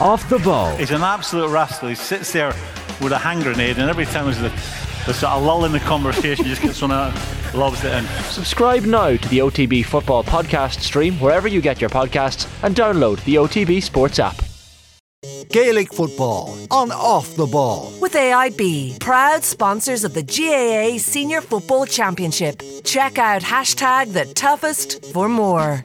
Off the ball. He's an absolute rascal. He sits there with a hand grenade, and every time there's a, there's a lull in the conversation, he just gets one out, lobs it in. Subscribe now to the OTB Football Podcast stream wherever you get your podcasts and download the OTB Sports app. Gaelic football on Off the Ball. With AIB, proud sponsors of the GAA Senior Football Championship. Check out hashtag the toughest for more.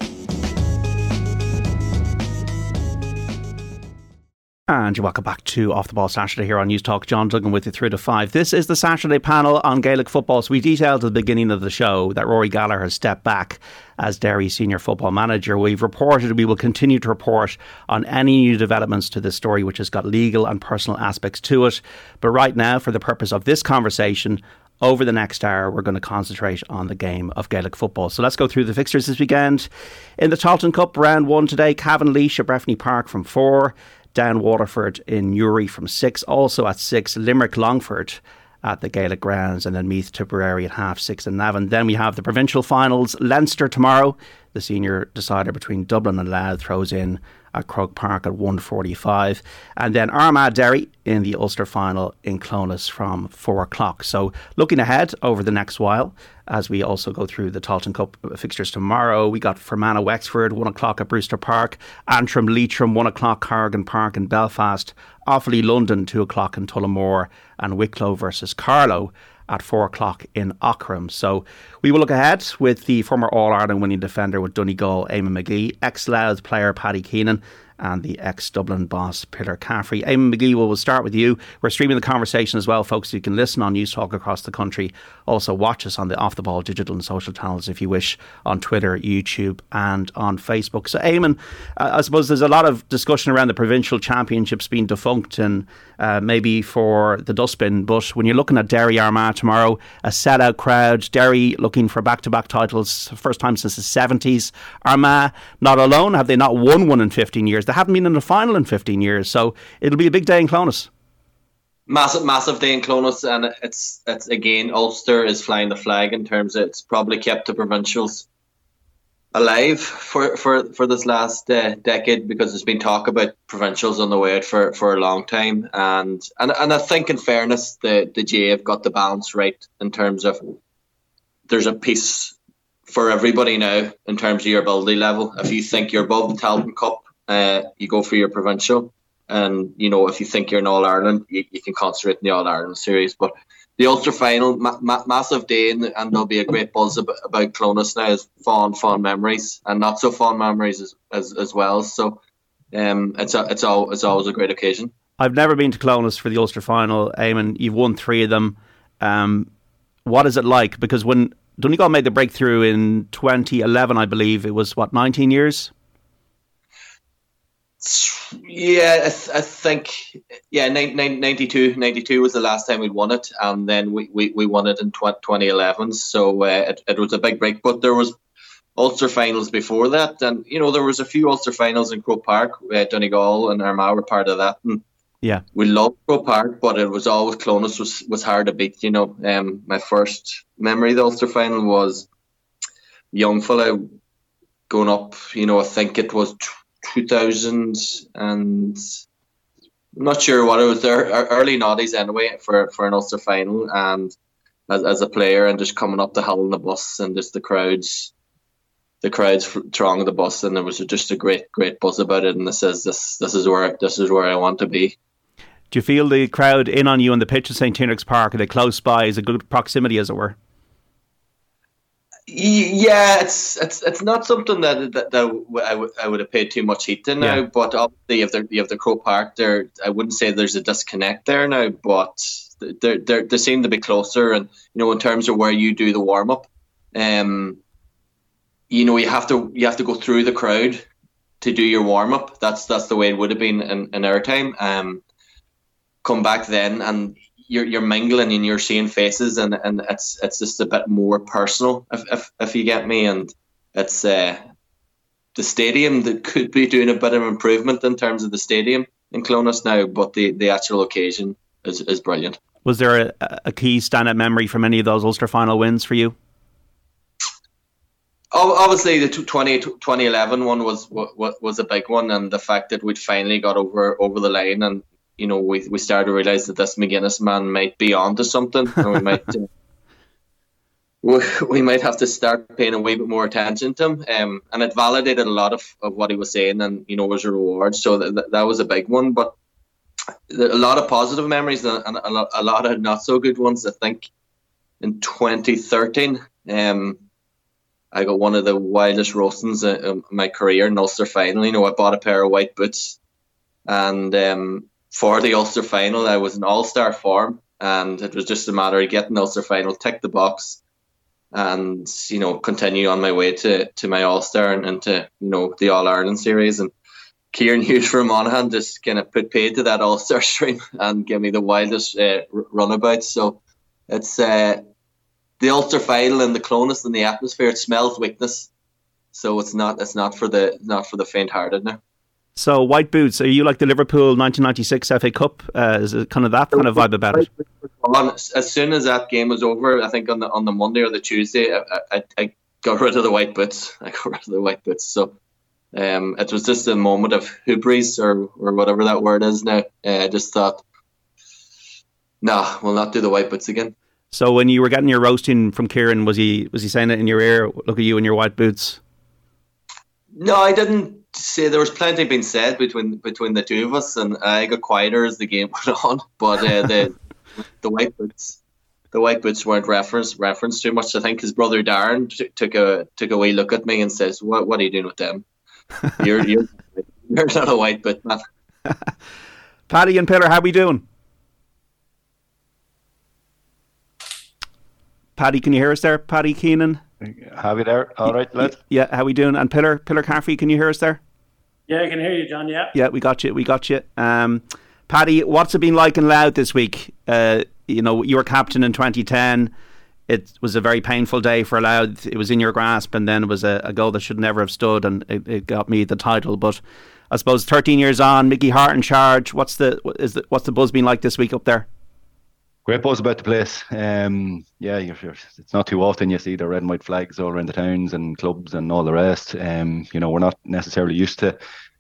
And you're welcome back to Off the Ball Saturday here on News Talk. John Duggan with you through to five. This is the Saturday panel on Gaelic football. So we detailed at the beginning of the show that Rory Gallagher has stepped back as Derry senior football manager. We've reported, we will continue to report on any new developments to this story, which has got legal and personal aspects to it. But right now, for the purpose of this conversation, over the next hour, we're going to concentrate on the game of Gaelic football. So let's go through the fixtures this weekend. In the Tailteann Cup, round one today, Cavan Laois at Breffni Park from four. Down Waterford in Newry from six. Also at six, Limerick Longford at the Gaelic grounds, and then Meath Tipperary at half six and Navan. Then we have the provincial finals. Leinster tomorrow. The senior decider between Dublin and Louth throws in at Croke Park at 1.45. And then Armagh Derry in the Ulster final in Clones from 4 o'clock. So looking ahead over the next while, as we also go through the Tailteann Cup fixtures tomorrow, we got Fermanagh Wexford, 1 o'clock at Brewster Park, Antrim Leitrim, 1 o'clock Corrigan Park in Belfast, Offaly London, 2 o'clock in Tullamore, and Wicklow versus Carlow at four o'clock in Aughrim. So we will look ahead with the former All Ireland winning defender with Donegal, Eamon McGee, ex Louth player Paddy Keenan, and the ex Dublin boss, Peter Caffrey. Eamon McGee, well, start with you. We're streaming the conversation as well, folks. You can listen on News Talk across the country. Also, watch us on the Off the Ball digital and social channels if you wish on Twitter, YouTube, and on Facebook. So, Eamon, uh, I suppose there's a lot of discussion around the provincial championships being defunct and uh, maybe for the dustbin. But when you're looking at Derry Armagh tomorrow, a sellout crowd, Derry looking for back to back titles, first time since the 70s. Armagh, not alone, have they not won one in 15 years? They haven't been in the final in 15 years. So it'll be a big day in Clones. Massive, massive day in Clones, and it's it's again Ulster is flying the flag in terms of it's probably kept the provincials alive for for for this last uh, decade because there's been talk about provincials on the way out for for a long time, and and and I think in fairness the the GAA have got the balance right in terms of there's a piece for everybody now in terms of your ability level. If you think you're above the Tailteann Cup uh, you go for your provincial. And you know, if you think you're in All Ireland, you, you can concentrate in the All Ireland series. But the Ulster final, ma- ma- massive day, and, and, there'll be a great buzz about, Clones now. As fond, fond memories, and not so fond memories as as, as well. So, um, it's a, it's all it's always a great occasion. I've never been to Clones for the Ulster final. Eamon, you've won three of them. Um, what is it like? Because when Donegal made the breakthrough in 2011, I believe it was what 19 years. Yeah, I, th- I think yeah, 92, 92 was the last time we'd won it, and then we, we, we won it in tw- 2011. So uh, it, it was a big break, but there was Ulster finals before that, and you know there was a few Ulster finals in Croke Park. Uh, Donegal and Armagh were part of that, and yeah, we loved Croke Park, but it was always Clones was was hard to beat. You know, um, my first memory of the Ulster final was young fella going up. You know, I think it was. 2000 and I'm not sure what it was there early noughties anyway for for an Ulster final and as, as a player and just coming up the hill in the bus and just the crowds the crowds thronging the bus and there was just a great great buzz about it and this is this this is where this is where I want to be. Do you feel the crowd in on you on the pitch at St Tiernach's Park? Are they close by? Is it good proximity as it were? Yeah, it's it's it's not something that that, that I, w- I would have paid too much heat to now. Yeah. But obviously, you have the you have the Croke Park there. I wouldn't say there's a disconnect there now, but they they they seem to be closer. And you know, in terms of where you do the warm up, um, you know, you have to you have to go through the crowd to do your warm up. That's that's the way it would have been in, in our time. Um, come back then, and you're you're mingling and you're seeing faces and, and it's it's just a bit more personal if if, if you get me and it's uh, the stadium that could be doing a bit of improvement in terms of the stadium in Clones now, but the, the actual occasion is, is brilliant. Was there a, a key standout memory from any of those Ulster final wins for you? obviously the 20, 2011 one was was a big one, and the fact that we'd finally got over over the line, and you know we we started to realise that this McGuinness man might be onto something, and we might. we might have to start paying a wee bit more attention to him. Um, and it validated a lot of, of what he was saying and, you know, was a reward. So that, that was a big one. But a lot of positive memories and a lot, a lot of not so good ones. I think in 2013, um, I got one of the wildest roastings in my career in Ulster final. You know, I bought a pair of white boots, and um, for the Ulster final, I was in All Star form, and it was just a matter of getting the Ulster final, tick the box, and you know continue on my way to to my All Star and, and to you know the All Ireland series and. Kieran Hughes from Monaghan just kind of put paid to that All Star stream and give me the wildest uh, runabouts. So it's uh, the Ulster final and the Clones and the atmosphere. It smells weakness, so it's not it's not for the not for the faint-hearted now. So white boots, are you like the Liverpool 1996 FA Cup? Uh, is it kind of that kind of vibe about it? As soon as that game was over, I think on the on the Monday or the Tuesday, I, I, I got rid of the white boots. I got rid of the white boots. So um, it was just a moment of hubris or, or whatever that word is now. Uh, I just thought, nah, we'll not do the white boots again. So when you were getting your roasting from Kieran, was he was he saying it in your ear? Look at you in your white boots. No, I didn't say there was plenty being said between between the two of us, and I got quieter as the game went on. But uh, the the white boots, the white boots weren't referenced referenced too much. I think his brother Darren t- took a took a wee look at me and says, "What what are you doing with them? You're you're you're not a white boot man." Paddy and Pillar, how we doing? Paddy, can you hear us there? Paddy Keenan. Have you there? All right, lads. Yeah, how we doing? And Pillar, Pillar Caffrey, can you hear us there? Yeah, I can hear you, John. Yeah. Yeah, we got you. We got you. Um, Paddy, what's it been like in Louth this week? Uh, you know, you were captain in 2010. It was a very painful day for Louth. It was in your grasp, and then it was a, a goal that should never have stood, and it, it, got Meath the title. But I suppose 13 years on, Mickey Harte in charge. What's the is the, what's the buzz been like this week up there? Great buzz about the place. Um, yeah, you're, you're, it's not too often you see the red and white flags all around the towns and clubs and all the rest. Um, you know, we're not necessarily used to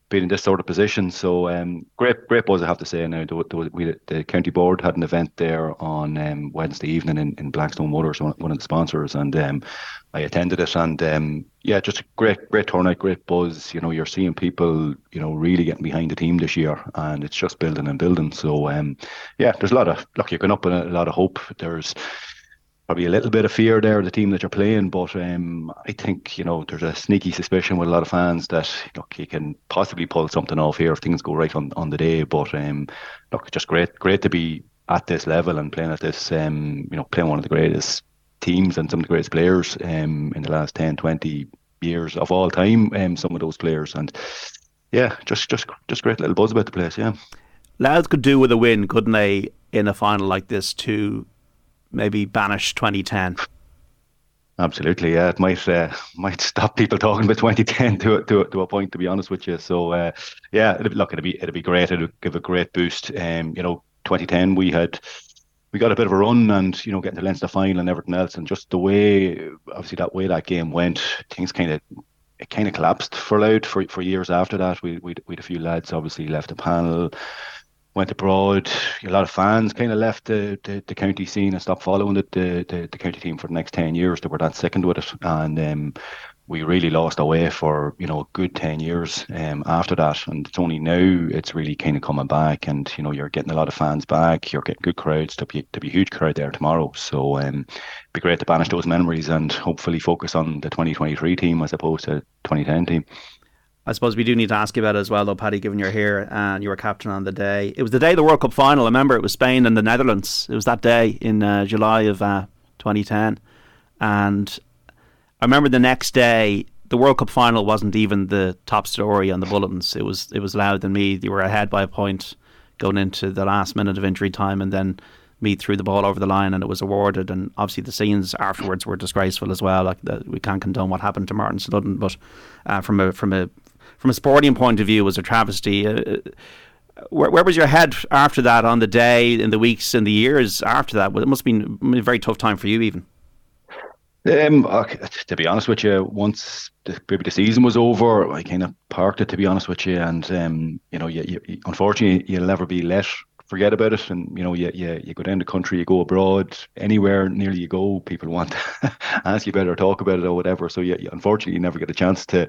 being in this sort of position. So um, great, great buzz, I have to say. Now, the, the, we, the county board had an event there on um, Wednesday evening in, in Blackstone Motors, one, one of the sponsors, and um, I attended it. And um, yeah, just a great, great turnout, great buzz. You know, you're seeing people, you know, really getting behind the team this year, and it's just building and building. So um, yeah, there's a lot of look, you're going up with a lot of hope. There's probably a little bit of fear there, in the team that you're playing. But um, I think you know there's a sneaky suspicion with a lot of fans that look you can possibly pull something off here if things go right on, on the day. But um, look, just great, great to be at this level and playing at this, um, you know, playing one of the greatest teams and some of the greatest players um, in the last 10, 20 years of all time. Um, some of those players and yeah, just just just great little buzz about the place. Yeah, lads could do with a win, couldn't they, in a final like this to maybe banish 2010? Absolutely, yeah. It might uh, might stop people talking about 2010 to to to a point. To be honest with you, so uh, yeah, it'd, look, it'd be it'd be great. It'd give a great boost. Um, you know, 2010 we had we got a bit of a run, and you know, getting to Leinster final and everything else, and just the way obviously that way that game went, things kind of it kind of collapsed for Louth for for years after that. We we we had a few lads obviously left the panel went abroad. A lot of fans kind of left the, the, the county scene and stopped following the, the, the, county team for the next 10 years. They were that second with it. And um, we really lost our way for, you know, a good 10 years um, after that. And it's only now it's really kind of coming back. And, you know, you're getting a lot of fans back. You're getting good crowds. There'll be, there'll be a huge crowd there tomorrow. So um, it'd be great to banish those memories and hopefully focus on the 2023 team as opposed to 2010 team. I suppose we do need to ask you about it as well, though, Paddy, given you're here and you were captain on the day. It was the day of the World Cup final. I remember it was Spain and the Netherlands. It was that day in uh, July of uh, 2010. And I remember the next day, the World Cup final wasn't even the top story on the bulletins. It was it was Louth than Meath. You were ahead by a point going into the last minute of injury time, and then Meath threw the ball over the line and it was awarded. And obviously the scenes afterwards were disgraceful as well. Like the, we can't condone what happened to Martin Sludden, but uh, from a from a from a sporting point of view it was a travesty. Uh, uh, where, where, was your head after that on the day, in the weeks, and the years after that? Well, it must have been a very tough time for you, even. Um, to be honest with you, once the, maybe the season was over, I kind of parked it. To be honest with you, and um, you know, you, you, unfortunately, you'll never be let forget about it. And you know, you, you you go down the country, you go abroad, anywhere nearly you go, people want to ask you about it or talk about it or whatever. So yeah, you, unfortunately, you never get a chance to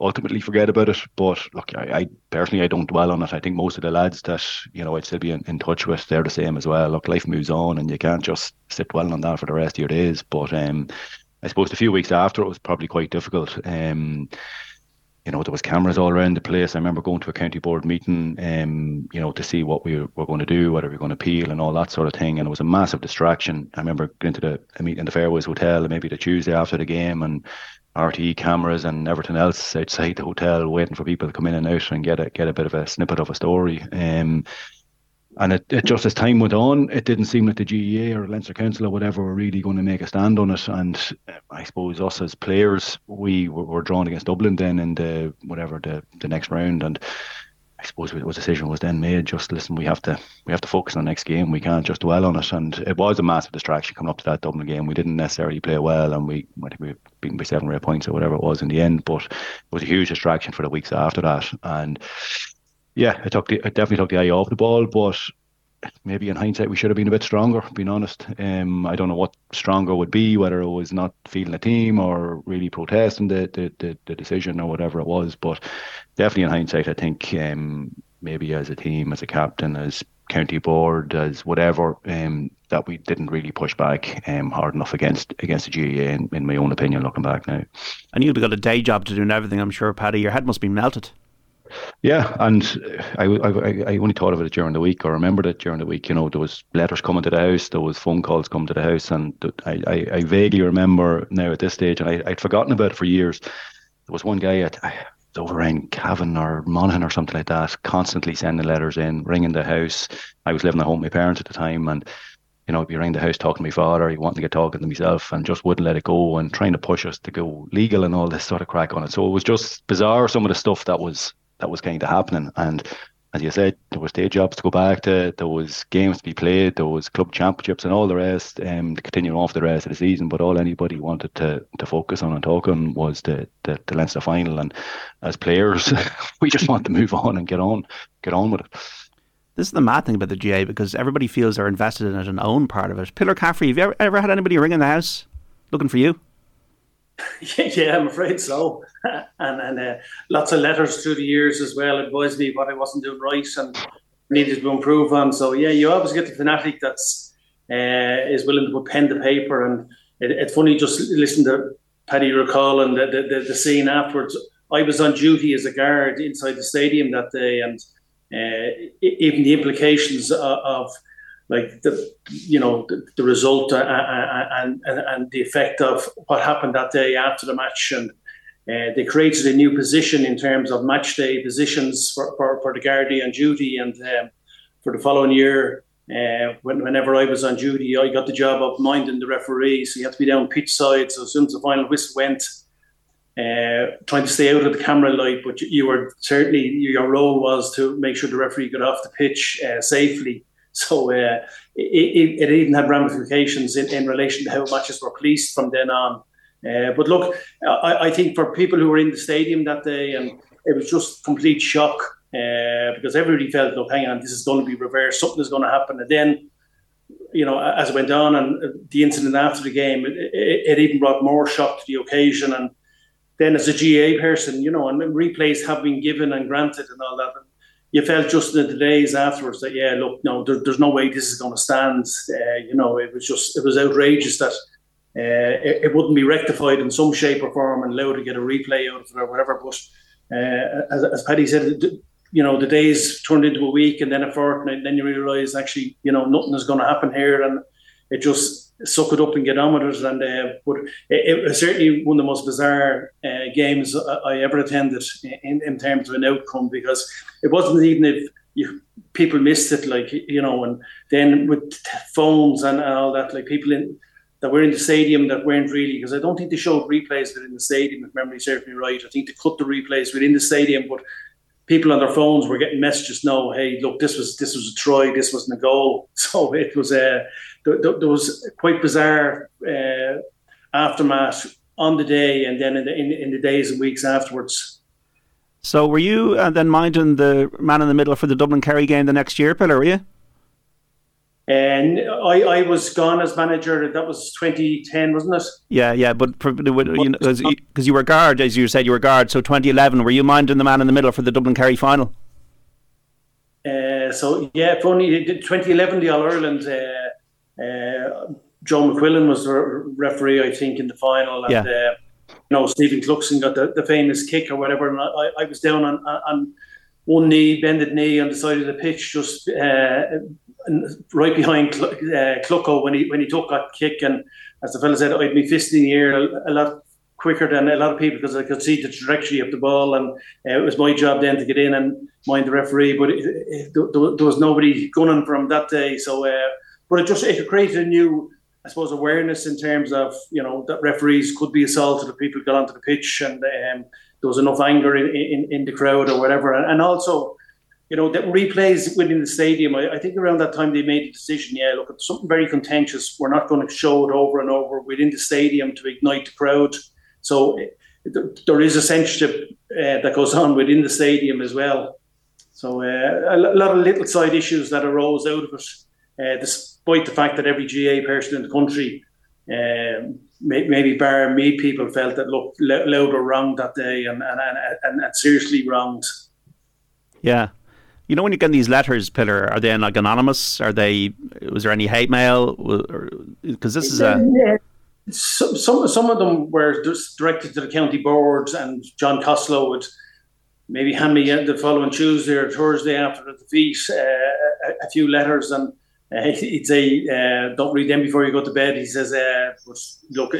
ultimately forget about it. But look, I, I, personally I don't dwell on it. I think most of the lads that you know I'd still be in, in, touch with, they're the same as well. Look, life moves on, and you can't just sit dwelling on that for the rest of your days. But um, I suppose a few weeks after it was probably quite difficult. Um, you know, there was cameras all around the place. I remember going to a county board meeting, um, you know, to see what we were going to do, whether we were going to appeal and all that sort of thing. And it was a massive distraction. I remember going to the a meeting in the Fairways Hotel, maybe the Tuesday after the game, and RTE cameras and everything else outside the hotel, waiting for people to come in and out and get a get a bit of a snippet of a story. Um, and it, it, just as time went on, it didn't seem like the GAA or Leinster Council or whatever were really going to make a stand on it. And I suppose us as players, we were, were drawn against Dublin then in the whatever the, the next round. And I suppose a decision was then made. Just listen, we have to we have to focus on the next game. We can't just dwell on it. And it was a massive distraction coming up to that Dublin game. We didn't necessarily play well, and we I think we beaten by seven or eight points or whatever it was in the end. But it was a huge distraction for the weeks after that. And yeah, it took the, it definitely took the eye off the ball, but maybe in hindsight we should have been a bit stronger. Being honest, um, I don't know what stronger would be, whether it was not feeling the team or really protesting the the, the, the decision or whatever it was. But definitely in hindsight, I think um, maybe as a team, as a captain, as county board, as whatever, um, that we didn't really push back um, hard enough against against the GAA, in, in my own opinion, looking back now. And you've got a day job to do and everything, I'm sure, Paddy. Your head must be melted. Yeah, and I, I, I only thought of it during the week, or remembered it during the week. You know, there was letters coming to the house, there was phone calls coming to the house, and I, I, I vaguely remember now at this stage, and I, I'd forgotten about it for years. There was one guy at over in Cavan or Monaghan or something like that, constantly sending letters in, ringing the house. I was living at home with my parents at the time, and you know, he'd be around the house talking to my father, he wanted to get talking to myself and just wouldn't let it go and trying to push us to go legal and all this sort of crack on it. So it was just bizarre some of the stuff that was that was kind of happening. And as you said, there was day jobs to go back to, there was games to be played, there was club championships and all the rest, um, to continue on for the rest of the season. But all anybody wanted to to focus on and talk on was the, the, the Leinster final. And as players, we just want to move on and get on, get on with it. This is the mad thing about the GAA because everybody feels they're invested in it and own part of it. Pillar Caffrey, have you ever, ever had anybody ring in the house looking for you? yeah, I'm afraid so. and and uh, lots of letters through the years as well advised me what I wasn't doing right and needed to improve on. So yeah, you always get the fanatic that's uh, is willing to put pen to paper, and it, it's funny just listen to Paddy recall and the, the, the, scene afterwards. I was on duty as a guard inside the stadium that day, and uh, even the implications of, of like the you know the, the result uh, uh, uh, and, and and the effect of what happened that day after the match. And uh, they created a new position in terms of match day positions for, for, for the Gardaí on duty and um, for the following year uh, when, whenever I was on duty I got the job of minding the referee. So you had to be down pitch side. So as soon as the final whistle went uh, trying to stay out of the camera light but you, you, were certainly your role was to make sure the referee got off the pitch safely so uh, it, it, even had ramifications in, in relation to how matches were policed from then on. Uh, but look, I, I, think for people who were in the stadium that day, and it was just complete shock uh, because everybody felt, look, hang on, this is going to be reversed, something is going to happen. And then, you know, as it went on and the incident after the game, it, it, it even brought more shock to the occasion. And then as a GAA person, you know, and replays have been given and granted and all that you felt just in the days afterwards that yeah, look, no, there, there's no way this is going to stand. Uh, you know, it was just it was outrageous that uh, it, it, wouldn't be rectified in some shape or form and allowed to get a replay out of it or whatever. But uh, as, as Paddy said, you know, the days turned into a week and then a fortnight, and then you realise actually, you know, nothing is going to happen here, and it just suck it up and get on with it. And uh, but it, it, was certainly one of the most bizarre uh, games I ever attended in, in terms of an outcome because it wasn't even if you, people missed it, like you know, and then with phones and, and all that, like people in that were in the stadium that weren't really because I don't think they showed replays within the stadium. If memory serves me right, I think they cut the replays within the stadium, but people on their phones were getting messages. No, hey, look, this was this was a try, this wasn't a goal. So it was a uh, there, there was quite bizarre uh, aftermath on the day and then in the, in, in the days and weeks afterwards. So were you uh, then minding the man in the middle for the Dublin Kerry game the next year, Pillar, were you? And I, I was gone as manager. That was 2010, wasn't it? Yeah, yeah, but because you, you, were guard, as you said, you were guard. So 2011, were you minding the man in the middle for the Dublin Kerry final? Uh, so yeah, funny. 2011, the All Ireland. Uh, uh, Joe McQuillan was the referee, I think, in the final, and yeah. You know Stephen Cluxton got the, the famous kick or whatever, and I, I was down on, on one knee, bended knee on the side of the pitch, just uh, right behind uh, Clucko when he when he took that kick. And as the fellow said, I'd be fisting the air a, a, lot quicker than a lot of people because I could see the trajectory of the ball, and uh, it was my job then to get in and mind the referee. But it, it, there was nobody gunning from that day, so. Uh, but it just it created a new, I suppose, awareness in terms of you know that referees could be assaulted if people got onto the pitch, and um, there was enough anger in, in, in the crowd or whatever, and also you know, that replays within the stadium. I, I, think around that time they made a decision. Yeah, look, it's something very contentious. We're not going to show it over and over within the stadium to ignite the crowd. So it, there is a censorship uh, that goes on within the stadium as well. So uh, a lot of little side issues that arose out of it, uh, despite the fact that every GAA person in the country, um, maybe bar me, people felt that look Louth or wrong that day and and, and, and seriously wronged. Yeah, you know, when you get these letters, Pillar, are they like anonymous? Are they? Was there any hate mail? Because this is a. Yeah. Some, some some of them were just directed to the county boards, and John Costello would maybe hand me the following Tuesday or Thursday after the defeat uh, a, a, few letters, and uh, he'd say, uh, "Don't read them before you go to bed." He says, uh, "Look,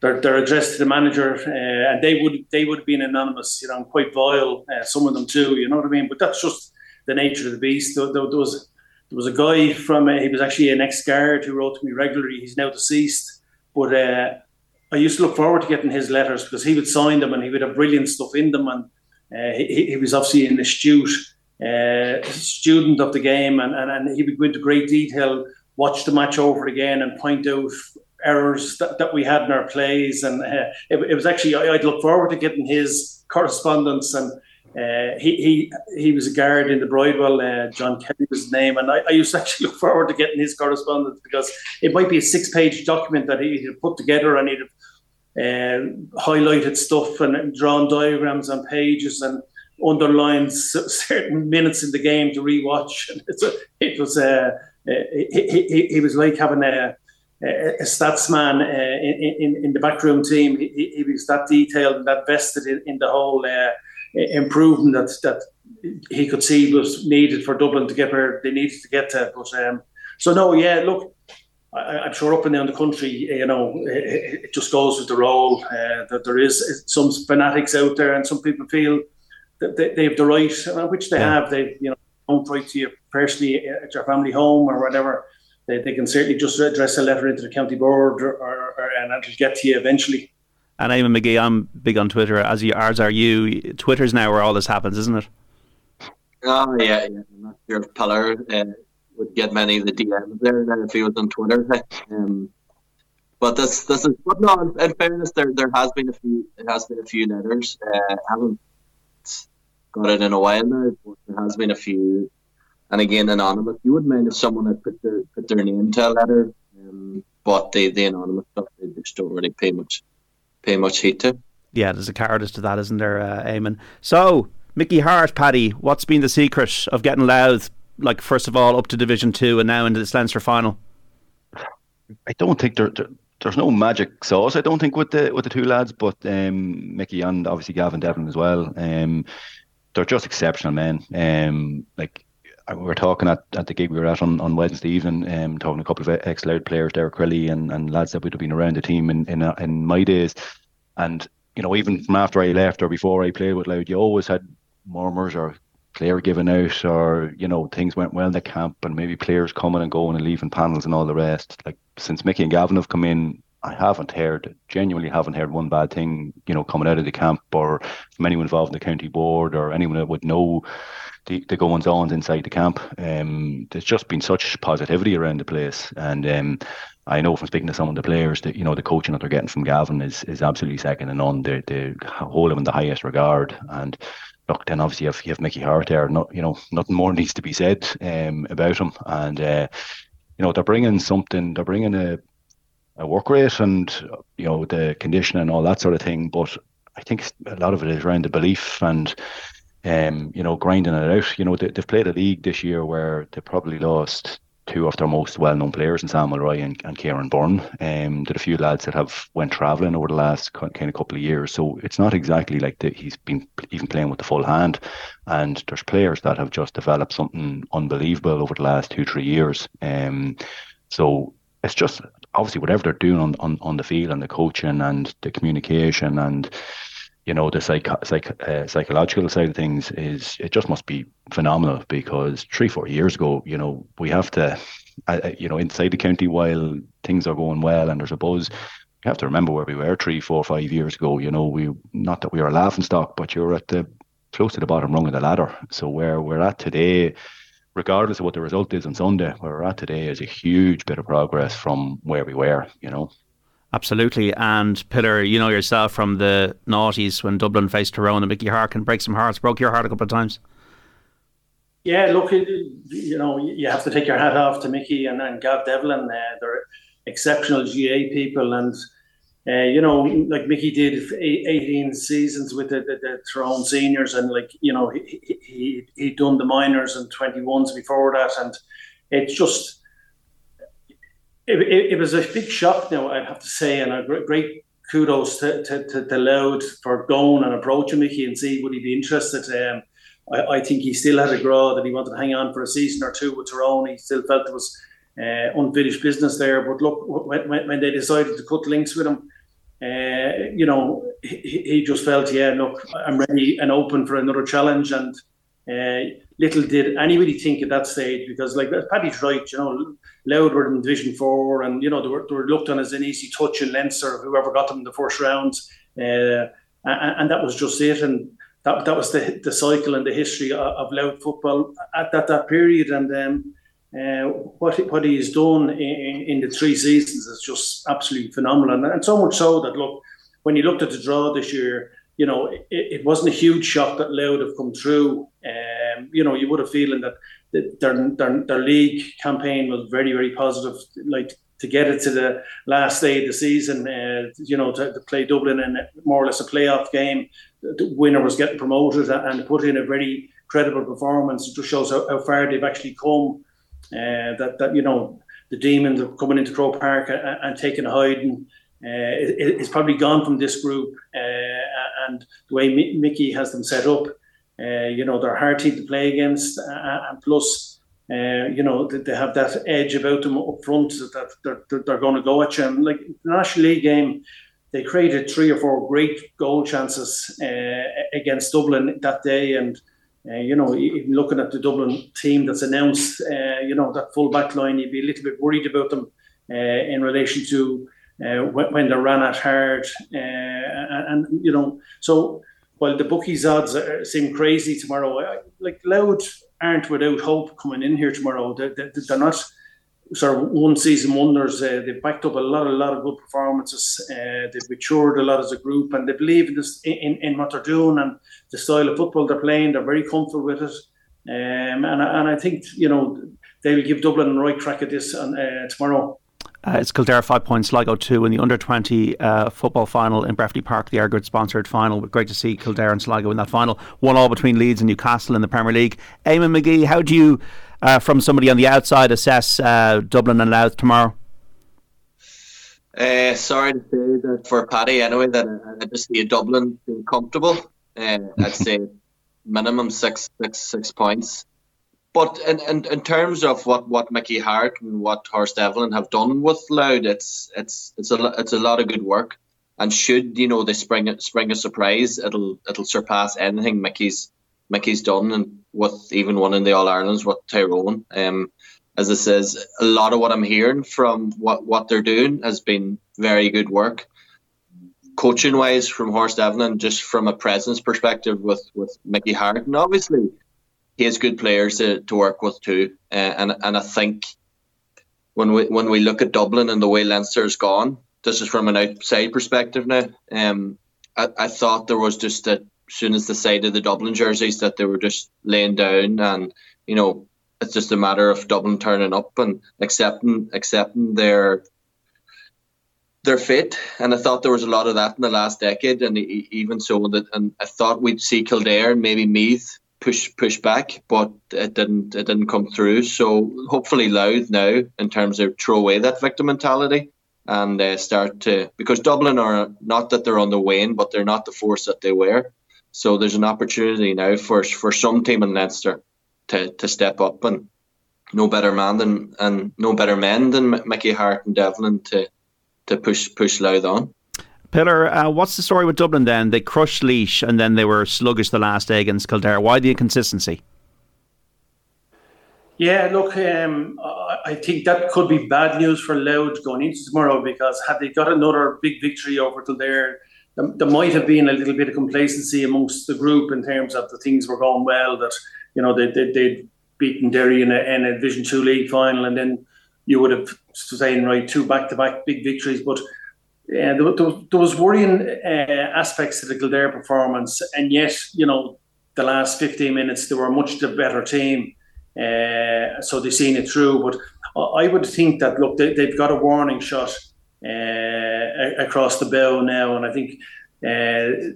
they're, they're addressed to the manager, uh, and they would they would have been anonymous, you know, and quite vile. Uh, some of them too, you know what I mean? But that's just the nature of the beast. There, there, there was there was a guy from uh, he was actually an ex guard who wrote to me regularly. He's now deceased, but uh, I used to look forward to getting his letters because he would sign them and he would have brilliant stuff in them. And uh, he, he, was obviously an astute uh, student of the game, and, and, and he would go into great detail, watch the match over again, and point out errors that, that we had in our plays. And uh, it, it was actually I'd look forward to getting his correspondence and uh, he, he he was a guard in the Bridewell. Uh, John Kelly was his name, and I, I, used to actually look forward to getting his correspondence because it might be a six-page document that he'd put together and he'd uh, highlighted stuff and drawn diagrams on pages and underlined certain minutes in the game to rewatch. And it was uh, he, he, was like having a a stats man uh, in, in, in the backroom team. He, he, was that detailed and that vested in, in the whole uh, improvement that that he could see was needed for Dublin to get where they needed to get to. But um, so no, yeah, look, I, am sure up and down the country, you know, it, it just goes with the role. Uh, that there is some fanatics out there, and some people feel they, they have the right, uh, which they yeah. have. They, you know, don't write to you personally at your family home or whatever. They, they can certainly just address a letter into the county board, or, or, or and it'll get to you eventually. And Eamon McGee, I'm big on Twitter, as you, as are you. Twitter's now where all this happens, isn't it? Oh yeah, yeah. I'm not sure if Pillar uh, would get many of the DMs there then if he was on Twitter. Um, but this this is but no. In fairness, there there has been a few. It has been a few letters. Uh, I haven't got it in a while now, but there has been a few. And again, anonymous. You wouldn't mind if someone had put their put their name to a letter, um, but the the anonymous stuff they just don't really pay much pay much heed to. Yeah, there's a cowardice to that, isn't there, uh, Eamon? So, Mickey Harte, Paddy, what's been the secret of getting Louth, like, first of all, up to Division 2 and now into the Leinster final? I don't think there, there, there's no magic sauce, I don't think, with the with the two lads, but um, Mickey and obviously Gavin Devlin as well. Um, they're just exceptional men. Um, like, we were talking at, at the gig we were at on, on Wednesday evening, um, talking to a couple of ex Louth players, Derek Crilly and, and lads that would have been around the team in, in, in my days. And, you know, even from after I left or before I played with Louth, you always had murmurs or player giving out or, you know, things went well in the camp and maybe players coming and going and leaving panels and all the rest. Like, since Mickey and Gavin have come in, I haven't heard, genuinely haven't heard one bad thing, you know, coming out of the camp or from anyone involved in the county board or anyone that would know the, the goings on inside the camp. Um, there's just been such positivity around the place, and um, I know from speaking to some of the players that you know the coaching that they're getting from Gavin is is absolutely second to none. They they hold him in the highest regard, and look, then obviously you have, you have Mickey Harte there. Not you know nothing more needs to be said um, about him, and uh, you know they're bringing something. They're bringing a a work rate and you know the condition and all that sort of thing. But I think a lot of it is around the belief and um, you know grinding it out. You know they, have played a league this year where they probably lost two of their most well-known players in Sam Mulroy and, and Kieran Byrne. Um, there a few lads that have went travelling over the last kind of couple of years, so it's not exactly like that he's been even playing with the full hand. And there's players that have just developed something unbelievable over the last two three years. Um, so it's just obviously whatever they're doing on, on, on the field and the coaching and the communication and you know the psych, psych uh, psychological side of things is it just must be phenomenal because three four years ago you know we have to uh, uh, you know inside the county while things are going well and there's a buzz you have to remember where we were three four five years ago. You know we not that we were a laughing stock but you're at the close to the bottom rung of the ladder. So where we're at today regardless of what the result is on Sunday, where we're at today is a huge bit of progress from where we were, you know. Absolutely. And Pillar, you know yourself from the noughties when Dublin faced Tyrone and Mickey Harkin break some hearts, broke your heart a couple of times. Yeah, look, you know, you have to take your hat off to Mickey and, and Gav Devlin. Uh, they're exceptional GAA people. And, uh, you know, like Mickey did 18 seasons with the, the, the seniors. And, like, you know, he, he, he'd done the minors and 21s before that. And it's just, it, it, it, was a big shock now, I'd have to say, and a great, great kudos to, to, to, to Louth for going and approaching Mickey and see would he be interested. Um, I, I, think he still had a grow that he wanted to hang on for a season or two with Tyrone. He still felt there was uh, unfinished business there. But look, when, when, they decided to cut links with him, uh, you know, he, he, just felt, yeah, look, I'm ready and open for another challenge. And uh, little did anybody think at that stage because, like Paddy's right, you know, Louth were in Division Four, and you know they were, they were looked on as an easy touch in Leinster, whoever got them in the first round, uh, and, and, that was just it. And that that was the the cycle and the history of, of Louth football at that that period. And um, uh, what what he's done in, in, the three seasons is just absolutely phenomenal, and, so much so that look, when you looked at the draw this year you know, it, it, wasn't a huge shock that Louth have come through. Um, you know, you would have feeling that their, their, their league campaign was very, very positive. Like to get it to the last day of the season, uh, you know, to, to, play Dublin in more or less a playoff game. The winner was getting promoted and put in a very credible performance. It just shows how, how far they've actually come. Uh, that, that, you know, the Demons are coming into Croke Park and, and taking a hiding uh, it, it's probably gone from this group. Uh, and the way Mickey has them set up, uh, you know, they're hard to play against. and plus, you know, they have that edge about them up front that they're, they're going to go at you. And like the National League game, they created three or four great goal chances against Dublin that day. And uh, you know, even looking at the Dublin team that's announced, uh, you know, that full back line, you'd be a little bit worried about them uh, in relation to uh, when, when, they ran at hard, uh, and, and, you know, so while the bookies odds are, seem crazy tomorrow, like Louth aren't without hope coming in here tomorrow. They, they, they're not sort of one season wonders. Uh, they've backed up a lot, a lot of good performances. Uh, they've matured a lot as a group, and they believe in this, in, in what they're doing and the style of football they're playing. They're very comfortable with it, um, and and I think you know they'll give Dublin a right crack at this on, uh, tomorrow. Uh, it's Kildare five points, Sligo two in the under twenty uh, football final in Breffni Park, the Eirgrid sponsored final. Great to see Kildare and Sligo in that final. One all between Leeds and Newcastle in the Premier League. Eamon McGee, how do you, uh, from somebody on the outside, assess uh, Dublin and Louth tomorrow? Uh, sorry to say that for Paddy anyway, that I just see Dublin being comfortable. Uh, I'd say minimum six, six, six points. But in, in, in terms of what, what Mickey Harte and what Horst Devlin have done with Louth, it's it's it's a it's a lot of good work. And should you know they spring spring a surprise, it'll it'll surpass anything Mickey's Mickey's done, and with even one in the All Irelands with Tyrone. Um, as I says, a lot of what I'm hearing from what what they're doing has been very good work. Coaching wise, from Horst Devlin, just from a presence perspective with with Mickey Harte, and obviously he has good players to, to work with too. Uh, and and I think when we when we look at Dublin and the way Leinster's gone, this is from an outside perspective now. Um, I, I thought there was just as soon as of the Dublin jerseys that they were just laying down and you know it's just a matter of Dublin turning up and accepting accepting their their fate. And I thought there was a lot of that in the last decade, and even so that and I thought we'd see Kildare and maybe Meath push push back, but it didn't it didn't come through. So hopefully Louth now in terms of throw away that victim mentality and uh, start to because Dublin are not that they're on the wane, but they're not the force that they were. So there's an opportunity now for for some team in Leinster to, to step up and no better man than and no better men than Mickey Harte and Devlin to to push push Louth on. Pillar, uh, what's the story with Dublin then? They crushed Laois and then they were sluggish the last day against Kildare. Why the inconsistency? Yeah, look, um, I think that could be bad news for Louth going into tomorrow because had they got another big victory over Kildare, there might have been a little bit of complacency amongst the group in terms of the things were going well. That you know they they they'd beaten Derry in a, in a Division Two league final, and then you would have saying right two back to back big victories, but. Yeah, there, there, there was worrying uh, aspects to the Kildare performance, and yet, you know, the last 15 minutes, they were a much the better team. Uh, so they've seen it through. But I would think that, look, they, have got a warning shot uh, across the bow now. And I think, uh,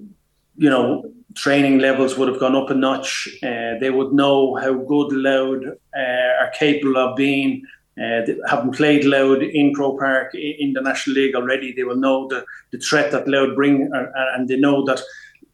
you know, training levels would have gone up a notch. Uh, they would know how good Louth uh, are capable of being. Uh, having played Louth in Croke Park in the National League already, they will know the, the threat that Louth bring, uh, and they know that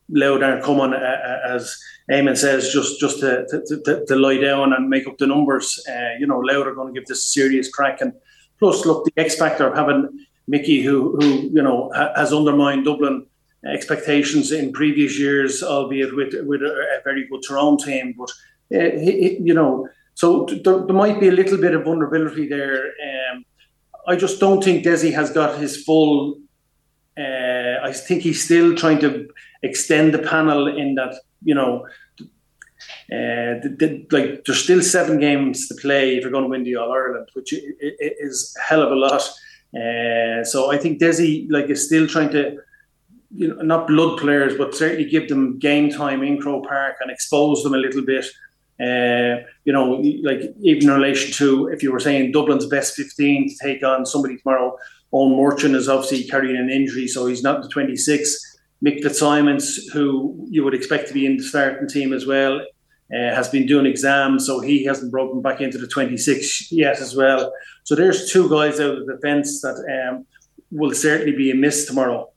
Louth aren't coming as Eamon says just just to, to, to, to, lie down and make up the numbers. You know, Louth are going to give this a serious crack, and plus, look, the X factor of having Mickey, who who you know has undermined Dublin expectations in previous years, albeit with with a, very good Tyrone team. But uh, he, you know, so there, there, might be a little bit of vulnerability there. Um, I just don't think Desi has got his full. Uh, I think he's still trying to extend the panel in that you know. Uh, the, the, like there's still seven games to play if you're going to win the All Ireland, which is a hell of a lot. Uh, so I think Desi like is still trying to you know, not blood players, but certainly give them game time in Croke Park and expose them a little bit. Uh, you know, like even in relation to if you were saying Dublin's best 15 to take on somebody tomorrow, Eoin Murchan is obviously carrying an injury, so he's not the 26. Mick Fitzsimons, who you would expect to be in the starting team as well, uh, has been doing exams, so he hasn't broken back into the 26 yet as well. So there's two guys out of the fence that um, will certainly be a miss tomorrow.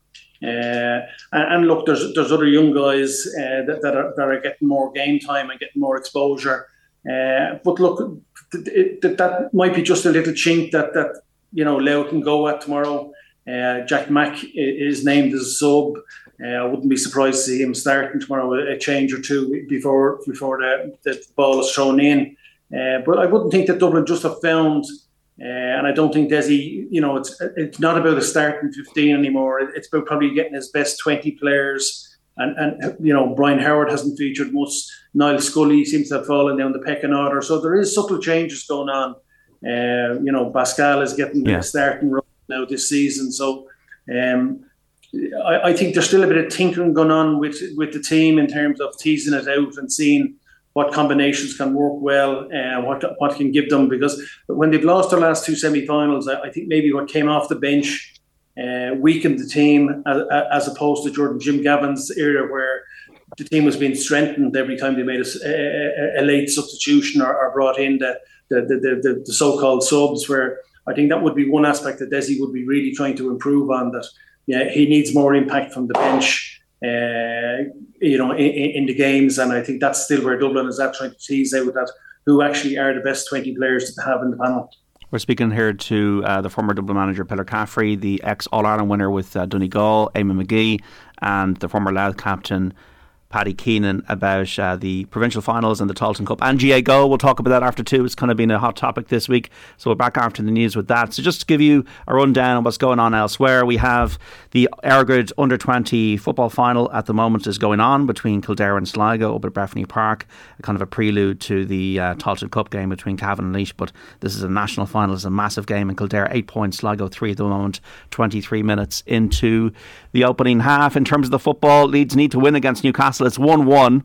Uh, and, and, look, there's there's other young guys uh, that, that, are, that are getting more game time and getting more exposure. Uh, but look, th- th- that might be just a little chink that that you know Leo can go at tomorrow. Uh, Jack Mack is named as sub. Uh, I wouldn't be surprised to see him starting tomorrow, a change or two before before the, the ball is thrown in. Uh, but I wouldn't think that Dublin just have found uh, and I don't think Desi, you know, it's it's not about a starting 15 anymore. It's about probably getting his best 20 players. And, and you know, Brian Howard hasn't featured much. Niall Scully seems to have fallen down the pecking order. So there is subtle changes going on. Uh, you know, Pascal is getting yeah. starting role now this season. So um, I, I, think there's still a bit of tinkering going on with with the team in terms of teasing it out and seeing what combinations can work well and uh, what what can give them because when they've lost their last two semi-finals, I, I think maybe what came off the bench uh, weakened the team as, as, opposed to Jordan Jim Gavin's era where the team was being strengthened every time they made a, a, a late substitution or, or brought in the the, the, the, the so-called subs where I think that would be one aspect that Desi would be really trying to improve on that yeah, he needs more impact from the bench uh, you know, in, in, the games. And I think that's still where Dublin is at trying to tease out that who actually are the best 20 players to have in the panel. We're speaking here to uh, the former Dublin manager Peter Caffrey, the ex All Ireland winner with uh, Donegal, Eamon McGee, and the former Louth captain Paddy Keenan about uh, the provincial finals and the Tailteann Cup and GAA Go. We'll talk about that after two. It's kind of been a hot topic this week, so we're back after the news with that. So just to give you a rundown on what's going on elsewhere, we have the Eirgrid Under 20 football final at the moment is going on between Kildare and Sligo up at Breffni Park, kind of a prelude to the uh, Tailteann Cup game between Cavan and Laois. But this is a national final, it's a massive game in Kildare, eight points, Sligo three at the moment, 23 minutes into the opening half. In terms of the football, Leeds need to win against Newcastle. It's 1 1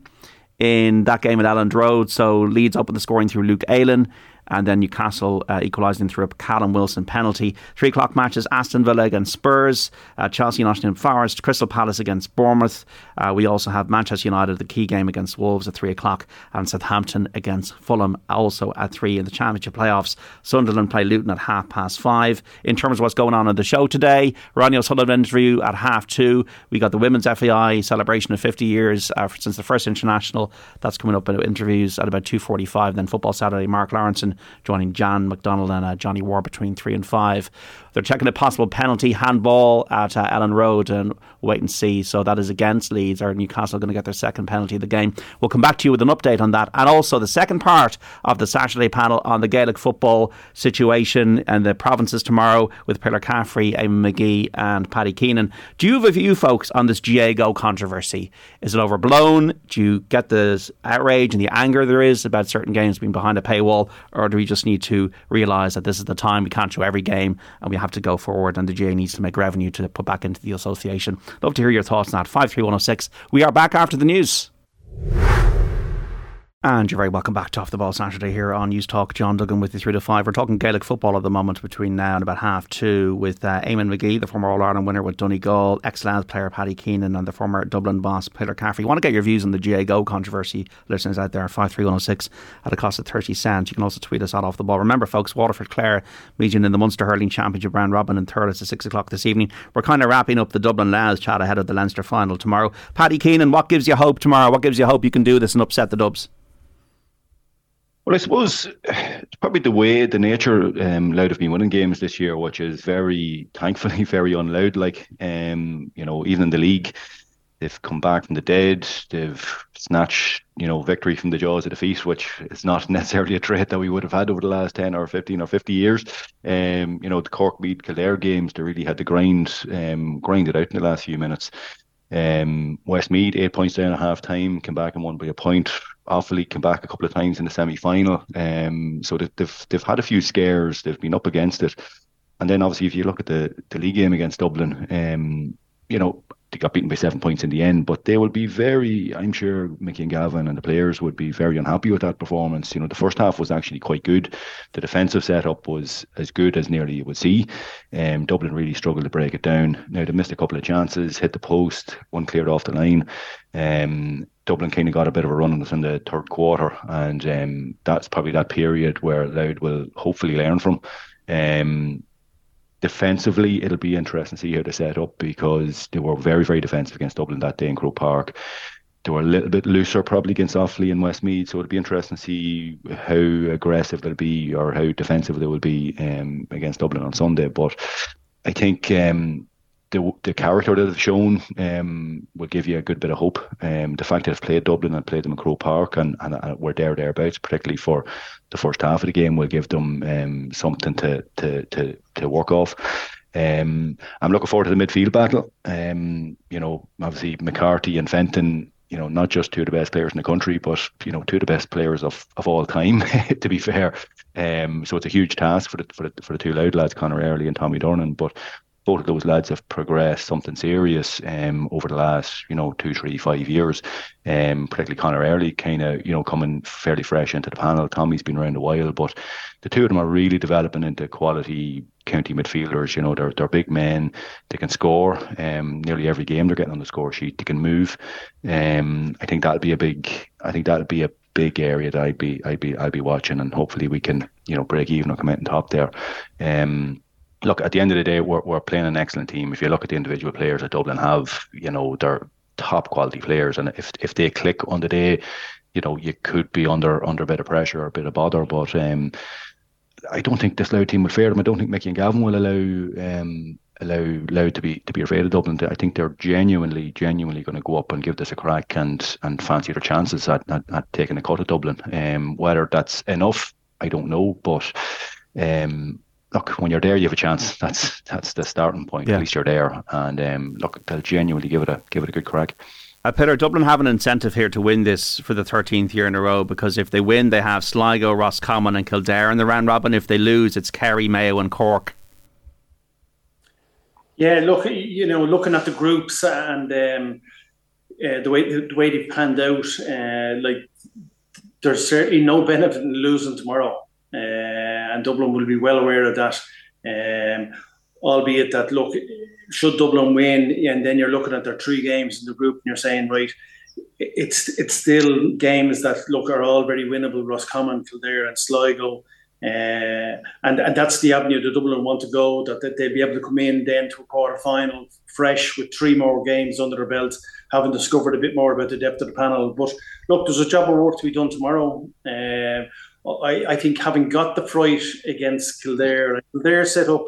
in that game at Elland Road. So Leeds open the scoring through Luke Ayling and then Newcastle uh, equalising through a Callum Wilson penalty. Three o'clock matches Aston Villa against Spurs, uh, Chelsea Nottingham Forest, Crystal Palace against Bournemouth. Uh, we also have Manchester United, the key game against Wolves at three o'clock, and Southampton against Fulham also at three in the Championship playoffs. Sunderland play Luton at half past five. In terms of what's going on in the show today, Ronnie O'Sullivan interview at half two. We got the Women's FAI celebration of 50 years uh, since the first international. That's coming up in interviews at about 2.45. Then Football Saturday, Mark Lawrenson joining Jan McDonald and uh, Johnny War between three and five. They're checking a possible penalty handball at uh, Elland Road and wait and see. So that is against Leeds. Or Newcastle going to get their second penalty of the game. We'll come back to you with an update on that. And also the second part of the Saturday panel on the Gaelic football situation and the provinces tomorrow with Pillar Caffrey, Eamon McGee, and Paddy Keenan. Do you have a view, folks, on this GAA Go controversy? Is it overblown? Do you get the outrage and the anger there is about certain games being behind a paywall? Or do we just need to realise that this is the time we can't show every game and we have to go forward and the GAA needs to make revenue to put back into the association. Love to hear your thoughts on that. 53106. We are back after the news. And you're very welcome back to Off the Ball Saturday here on News Talk. John Duggan with you through to five. We're talking Gaelic football at the moment between now and about half two with uh, Eamon McGee, the former All Ireland winner with Donegal, ex Louth player Paddy Keenan, and the former Dublin boss Peter Caffrey. You want to get your views on the GAA Go controversy, listeners out there, 53106 at a cost of 30 cents. You can also tweet us at Off the Ball. Remember, folks, Waterford Clare meeting in the Munster Hurling Championship round robin in Thurles at 6 o'clock this evening. We're kind of wrapping up the Dublin Louth chat ahead of the Leinster final tomorrow. Paddy Keenan, what gives you hope tomorrow? What gives you hope you can do this and upset the Dubs? Well, I suppose it's probably the way, the nature um, Louth have been winning games this year, which is very, thankfully, very unloud. Like, um, you know, even in the league, they've come back from the dead. They've snatched, you know, victory from the jaws of defeat, which is not necessarily a trait that we would have had over the last 10 or 15 or 50 years. Um, you know, the Cork Meath Kildare games, they really had to grind, um, grind it out in the last few minutes. Um, Westmeath, eight points down at half time, came back and won by a point. Offaly came back a couple of times in the semi final. Um, so they've, they've, they've had a few scares, they've been up against it. And then obviously, if you look at the, the league game against Dublin, um, you know, they got beaten by seven points in the end, but they will be very, I'm sure Mickey and Gavin and the players would be very unhappy with that performance. You know, the first half was actually quite good. The defensive setup was as good as nearly you would see. Um, Dublin really struggled to break it down. Now, they missed a couple of chances, hit the post, one cleared off the line. Um, Dublin kind of got a bit of a run on us in the third quarter, and um, that's probably that period where Louth will hopefully learn from. Um, defensively, it'll be interesting to see how they set up because they were very, very defensive against Dublin that day in Croke Park. They were a little bit looser probably against Offaly and Westmeath, so it'll be interesting to see how aggressive they'll be or how defensive they will be um, against Dublin on Sunday. But I think um, the the character that they've shown um, will give you a good bit of hope. Um, the fact that they've played Dublin and played them in Croke Park and, and, and were there thereabouts, particularly for the first half of the game, will give them um, something to, to to to work off. Um, I'm looking forward to the midfield battle. Um, you know, obviously McCarthy and Fenton. You know, not just two of the best players in the country, but you know, two of the best players of, of all time. to be fair, um, so it's a huge task for the for the, for the two Louth lads, Conor Early and Tommy Durnin. But both of those lads have progressed something serious um, over the last, you know, two, three, five years. Um, particularly Conor Early, kind of, you know, coming fairly fresh into the panel. Tommy's been around a while, but the two of them are really developing into quality county midfielders. You know, they're they're big men. They can score. Um, nearly every game they're getting on the score sheet. They can move. Um, I think that'll be a big. I think that'll be a big area that I'd be I'd be I'd be watching, and hopefully we can you know break even or come out on top there. Um, look, at the end of the day, we're, we're playing an excellent team. If you look at the individual players that Dublin have, you know, they're top quality players. And if if they click on the day, you know, you could be under under a bit of pressure or a bit of bother. But um, I don't think this Louth team will fare them. I don't think Mickey and Gavin will allow um, allowed allowed to be to be afraid of Dublin. I think they're genuinely genuinely going to go up and give this a crack and and fancy their chances at, at, at taking a cut at Dublin. Um, whether that's enough, I don't know, but. Um, look, when you're there, you have a chance. That's that's the starting point. Yeah. At least you're there, and um, look, they'll genuinely give it a give it a good crack. Uh, Peter, Dublin have an incentive here to win this for the 13th year in a row because if they win, they have Sligo, Roscommon, and Kildare in the round robin. If they lose, it's Kerry, Mayo, and Cork. Yeah, look, you know, looking at the groups and um, uh, the way the, way they panned out, uh, like there's certainly no benefit in losing tomorrow, and Dublin will be well aware of that. Um, albeit that look, should Dublin win, and then you're looking at their three games in the group, and you're saying, right, it's it's still games that look are all very winnable. Roscommon, Kildare, and Sligo. Uh, and and that's the avenue that Dublin want to go. That, that they'll be able to come in then to a quarter final fresh with three more games under their belt, having discovered a bit more about the depth of the panel. But look, there's a job of work to be done tomorrow. Uh, I, I think having got the fright against Kildare, Kildare set up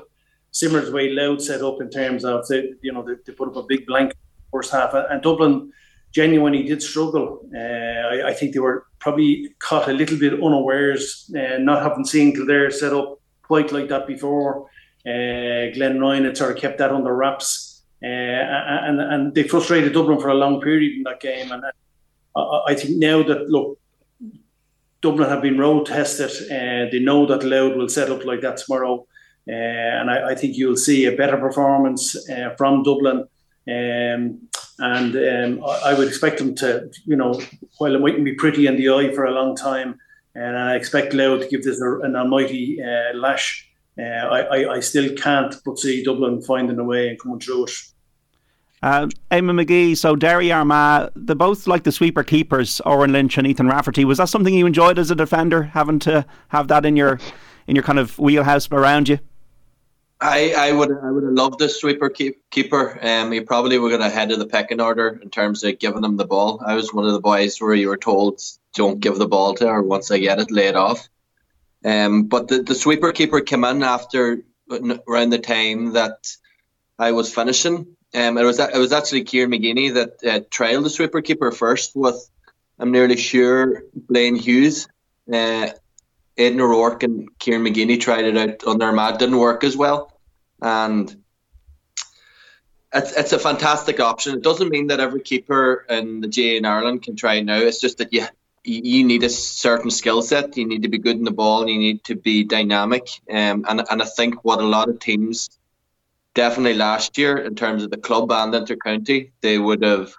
the way Louth set up in terms of you know they, they put up a big blank first half, and Dublin genuinely did struggle. Uh, I, I, think they were probably caught a little bit unawares, uh, not having seen Kildare set up quite like that before. Uh, Glenn Ryan had sort of kept that under wraps, uh, and and they frustrated Dublin for a long period in that game. And I, I think now that look, Dublin have been road tested, uh, they know that Louth will set up like that tomorrow. Uh, and I, I, think you'll see a better performance uh, from Dublin. Um, and um, I would expect them to, you know, while it mightn't be pretty in the eye for a long time, and I expect Louth to give this an almighty uh, lash. Uh, I, I, still can't but see Dublin finding a way and coming through it. Uh, Eamon McGee, so Derry Armagh, they're both like the sweeper keepers, Odhrán Lynch and Ethan Rafferty. Was that something you enjoyed as a defender, having to have that in your in your kind of wheelhouse around you? I, I would I would have loved the sweeper keep, keeper. Um, he probably would have head of the pecking order in terms of giving him the ball. I was one of the boys where you were told don't give the ball to her once I get it, lay it off. Um, but the, the sweeper keeper came in after around the time that I was finishing. Um, it was it was actually Kieran McGeeney that uh, trialed the sweeper keeper first with I'm nearly sure Blaine Hughes. Uh, Aidan O'Rourke and Kieran McGeeney tried it out on their mat, didn't work as well, and it's it's a fantastic option. It doesn't mean that every keeper in the GAA in Ireland can try now. It's just that you you need a certain skill set. You need to be good in the ball. And you need to be dynamic. Um, and and I think what a lot of teams, definitely last year in terms of the club and intercounty, they would have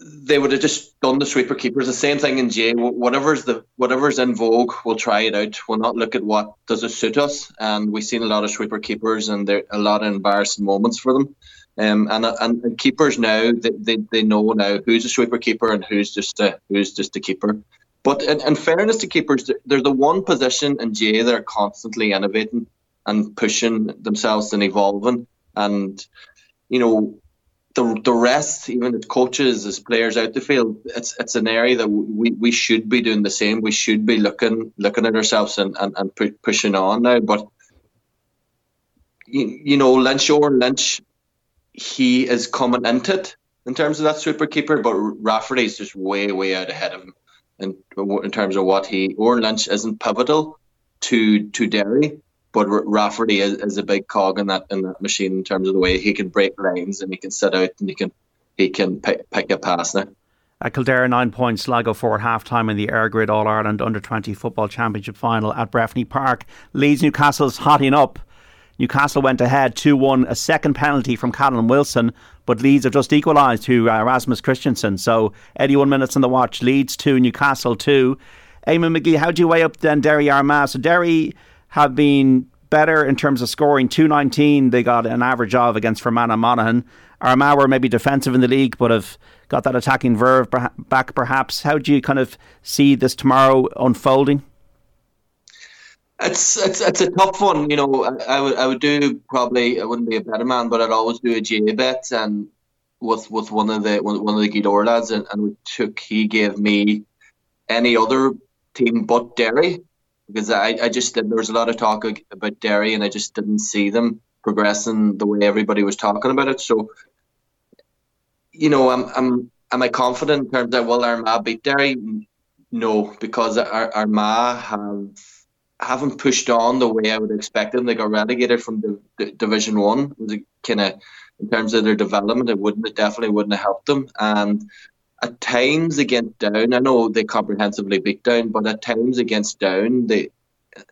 they would have just done the sweeper keepers. The same thing in J. Whatever's the whatever's in vogue, we'll try it out. We'll not look at what does it suit us. And we've seen a lot of sweeper keepers, and there a lot of embarrassing moments for them. Um, and, and, and keepers now they, they, they know now who's a sweeper keeper and who's just a who's just a keeper. But in, in fairness to keepers, they're the one position in J that are constantly innovating and pushing themselves and evolving. And you know, the the rest, even as coaches, as players out the field, it's it's an area that we, we should be doing the same. We should be looking looking at ourselves and, and, and pu- pushing on now. But you, you know, Lynch or Lynch, he is coming into it in terms of that super keeper, but Rafferty is just way way out ahead of him in in terms of what he or Lynch isn't pivotal to to Derry but Rafferty is, is, a big cog in that in that machine in terms of the way he can break lines and he can sit out and he can he can pick, pick a pass now. At Kildare, nine points, Sligo four at half time in the EirGrid All Ireland Under 20 Football Championship final at Breffni Park. Leeds Newcastle's hotting up. Newcastle went ahead 2 1, a second penalty from Callum Wilson, but Leeds have just equalised to uh, Rasmus Kristensen. So 81 minutes on the watch, Leeds 2, Newcastle 2. Eamon McGee, how do you weigh up then Derry Armagh? So Derry have been better in terms of scoring. 219 they got an average of against Fermanagh Monaghan. Armagh were maybe defensive in the league, but have got that attacking verve back perhaps. How do you kind of see this tomorrow unfolding? It's it's it's a tough one, you know. I, I would I would do probably I wouldn't be a better man, but I'd always do a J bet and with with one of the one, of the Gweedore lads, and, and we took he gave me any other team but Derry because I, I just did, there was a lot of talk about Derry and I just didn't see them progressing the way everybody was talking about it. So, you know, I'm I'm am I confident in terms of will Armagh beat Derry? No, because our Armagh have haven't pushed on the way I would expect them. They got relegated from the, the Division One. Kind of in terms of their development, it wouldn't it definitely wouldn't have helped them. And at times against Down, I know they comprehensively beat Down, but at times against Down, they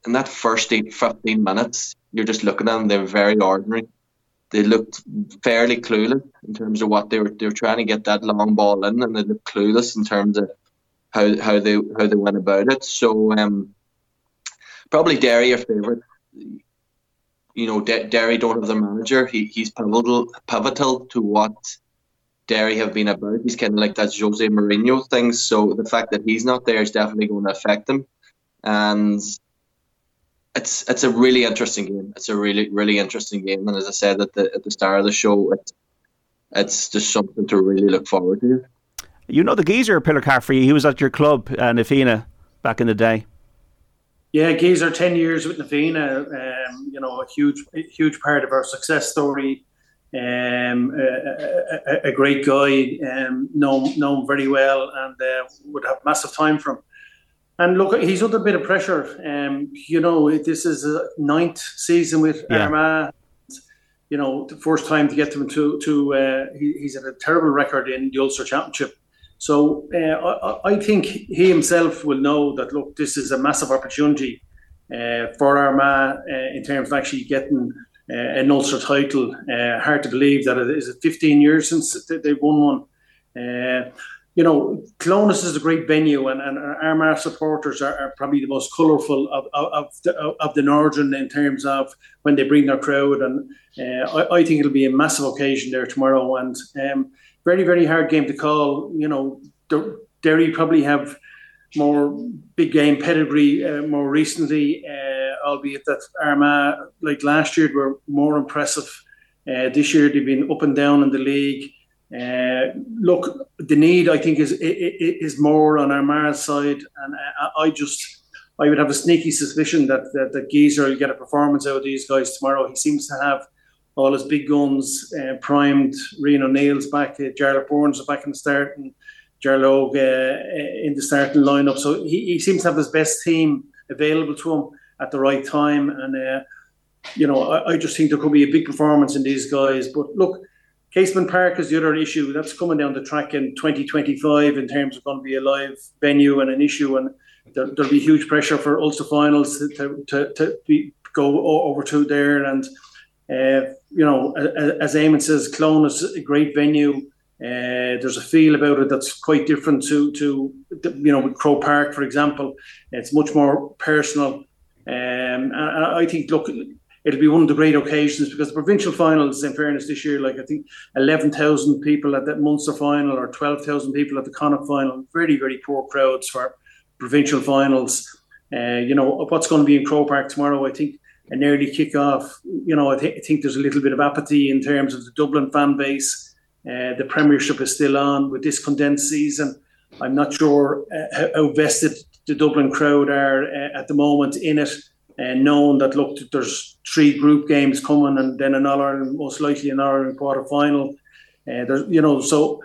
in that first eight, 15 minutes, you're just looking at them, they're very ordinary. They looked fairly clueless in terms of what they were they were trying to get that long ball in and they looked clueless in terms of how, how they how they went about it. So um, probably Derry are favourite. You know, D- Derry don't have the manager. He, he's pivotal pivotal to what Derry have been about. He's kind of like that Jose Mourinho thing. So the fact that he's not there is definitely going to affect them. And it's it's a really interesting game. It's a really really interesting game. And as I said at the at the start of the show, it's it's just something to really look forward to. You know the geezer Pillar Caffrey. He was at your club, uh, Na Fianna, back in the day. Yeah, geezer, ten years with Na Um, you know, a huge huge part of our success story. Um, a, a, a, great guy, um, know know him very well, and uh, would have massive time for him. And look, he's under a bit of pressure. Um, you know, this is a ninth season with yeah. Armagh. You know, the first time to get them to to uh, he, he's had a terrible record in the Ulster Championship. So uh, I, I, think he himself will know that. Look, this is a massive opportunity uh, for Armagh uh, in terms of actually getting an Ulster title. Uh, hard to believe that it is 15 years since they've won one. Uh, you know, Clones is a great venue, and, and Armagh supporters are, are probably the most colourful of, of, of, the, of the Northern in terms of when they bring their crowd. And uh, I, I, think it'll be a massive occasion there tomorrow, and um, very, very hard game to call. You know, Derry probably have more big game pedigree uh, more recently, uh, albeit that Armagh, like last year, were more impressive. Uh, this year, they've been up and down in the league. Uh, look, the need I think is is more on Armagh's side, and I, I, just I would have a sneaky suspicion that that, that Geezer will get a performance out of these guys tomorrow. He seems to have all his big guns uh, primed. Rian O'Neill's back, uh, Jarlath Burns back in the start, and Jarlath uh, in the starting lineup. So he, he seems to have his best team available to him at the right time, and uh, you know I, I just think there could be a big performance in these guys. But look Casement Park is the other issue that's coming down the track in 2025 in terms of going to be a live venue and an issue, and there, will be huge pressure for Ulster finals to, to, to be, go over to there. And uh, you know, as Eamon says, Clones is a great venue. Uh, there's a feel about it that's quite different to to you know with Croke Park, for example. It's much more personal. Um, and I think, look, it'll be one of the great occasions because the provincial finals, in fairness, this year, like I think 11,000 people at that Munster final or 12,000 people at the Connacht final, very, very poor crowds for provincial finals. Uh, you know, what's going to be in Croke Park tomorrow, I think an early kick-off, you know, I, th- I think there's a little bit of apathy in terms of the Dublin fan base. Uh, the Premiership is still on with this condensed season. I'm not sure uh, how vested the Dublin crowd are uh, at the moment in it and knowing that look, there's three group games coming, and then another, most likely another quarter final. Uh, there's, you know, so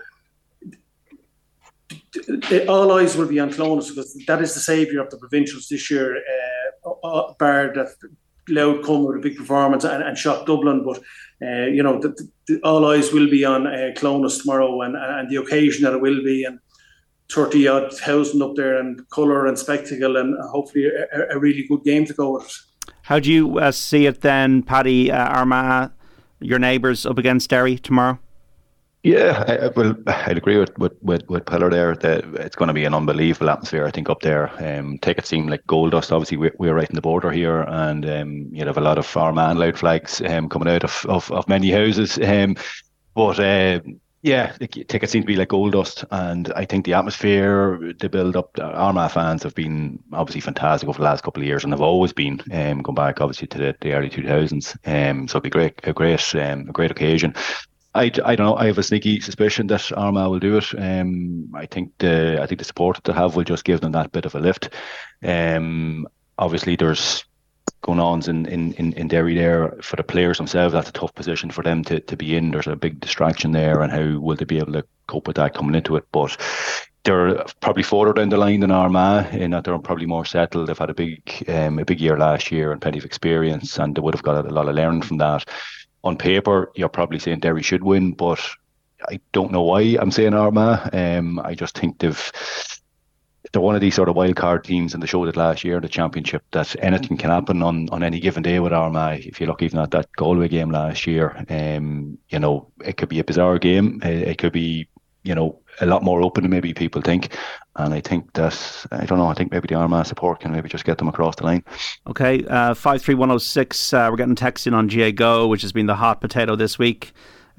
all eyes will be on Clones because that is the saviour of the provincials this year. Uh, uh, bar that Louth come with a big performance and, and shot Dublin, but uh, you know, the, the, all eyes will be on uh, Clones tomorrow and, and the occasion that it will be. And 30 odd thousand up there and colour and spectacle and hopefully a, a, really good game to go with. How do you uh, see it then, Paddy uh, Armagh, your neighbours up against Derry tomorrow? Yeah, I, well, I'd agree with with with, with Pillar there that it's going to be an unbelievable atmosphere. I think up there, um, tickets seem like gold dust. Obviously, we're, we're right in the border here, and um, you have a lot of Armagh Louth flags um, coming out of, of, of many houses. Um, but uh, yeah, the tickets seem to be like gold dust, and I think the atmosphere, the build up, Armagh fans have been obviously fantastic over the last couple of years, and have always been um, going back obviously to the, the early two thousands. Um, so it'll be great, a great, um, a great occasion. I, I don't know. I have a sneaky suspicion that Armagh will do it. Um, I think the I think the support that they have will just give them that bit of a lift. Um, obviously there's going on in, in, in, in Derry there for the players themselves. That's a tough position for them to, to be in. There's a big distraction there, and how will they be able to cope with that coming into it? But they're probably further down the line than Armagh in that they're probably more settled. They've had a big um, a big year last year and plenty of experience, and they would have got a lot of learning from that. On paper, you're probably saying Derry should win, but I don't know why I'm saying Armagh. Um, I just think they've they're one of these sort of wild card teams, and they showed it last year in the championship that anything can happen on, on any given day with Armagh. If you look even at that Galway game last year, um, you know it could be a bizarre game. It, it could be you know a lot more open than maybe people think. And I think that I don't know. I think maybe the Armagh support can maybe just get them across the line. Okay, uh, five three one zero oh six. Uh, we're getting text in on GAA Go, which has been the hot potato this week.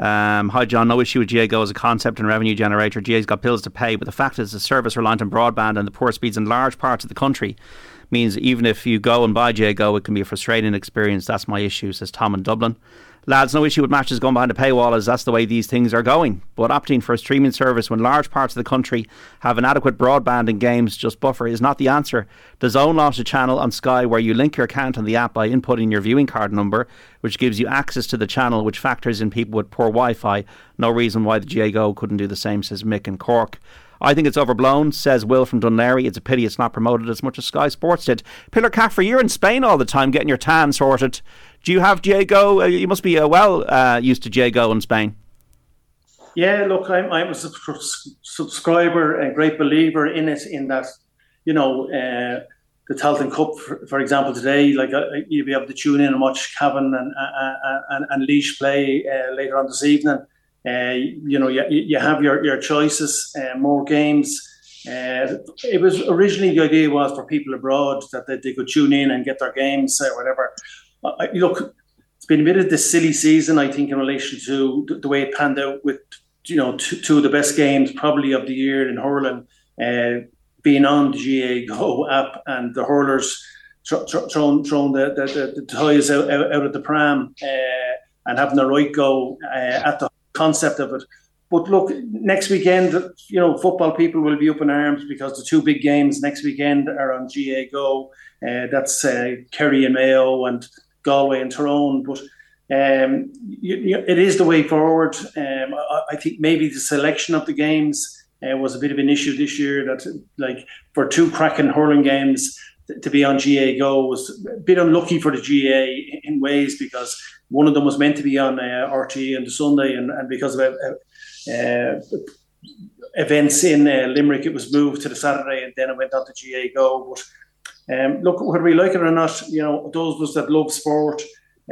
Um, hi, John. No issue with GAA as a concept and revenue generator. GAA's got bills to pay, but the fact is, the service reliant on broadband and the poor speeds in large parts of the country means even if you go and buy GAA it can be a frustrating experience. That's my issue, says Tom in Dublin. Lads, no issue with matches going behind a paywall as that's the way these things are going. But opting for a streaming service when large parts of the country have an adequate broadband and games just buffer is not the answer. DAZN launched a channel on Sky where you link your account on the app by inputting your viewing card number, which gives you access to the channel, which factors in people with poor Wi Fi. No reason why the GAA Go couldn't do the same, says Mick in Cork. I think it's overblown, says Will from Laoghaire. It's a pity it's not promoted as much as Sky Sports did. Pillar Caffrey, you're in Spain all the time getting your tan sorted. Do you have GAA Go? Uh, you must be uh, well uh, used to GAA Go in Spain. Yeah, look, I'm, I'm a subscriber, a great believer in it, in that, you know, uh, the Tailteann Cup, for, for, example, today, like uh, you'll be able to tune in and watch Cavan and, uh, and, and Laois play later on this evening. You know, you, you have your, your choices, more games. it was originally the idea was for people abroad that they, they could tune in and get their games or whatever I, look, it's been a bit of this silly season, I think, in relation to the, the way it panned out with you know two, two, of the best games probably of the year in hurling, uh, being on the GAA Go app and the hurlers throwing throwing the, the, the, the toys out, out, out, of the pram uh, and having the right go uh, at the concept of it. But look, next weekend, you know, football people will be up in arms because the two big games next weekend are on GAA Go. Uh, that's uh, Kerry and Mayo and Galway and Tyrone. But um, you, you, it is the way forward. Um, I, I, think maybe the selection of the games uh, was a bit of an issue this year. That like for two cracking hurling games to be on GAA Go was a bit unlucky for the GAA in ways because one of them was meant to be on uh, RTE on the Sunday, and, and because of uh, uh, events in uh, Limerick, it was moved to the Saturday, and then it went on to GAA Go. But um, look, whether we like it or not, you know, those of us that love sport,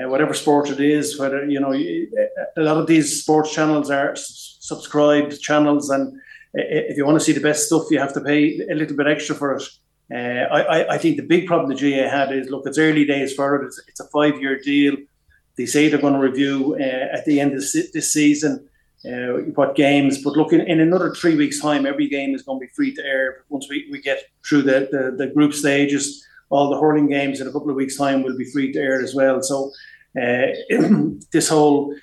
uh, whatever sport it is, whether, you know, a lot of these sports channels are subscribed channels, and if you want to see the best stuff, you have to pay a little bit extra for it. Uh, I, I think the big problem the GAA had is look, it's early days for it. It's, it's a five year deal. They say they're going to review uh, at the end of this season uh, what games. But look, in, in, another three weeks' time, every game is going to be free to air. Once we, we get through the, the, the group stages, all the hurling games in a couple of weeks' time will be free to air as well. So uh, this whole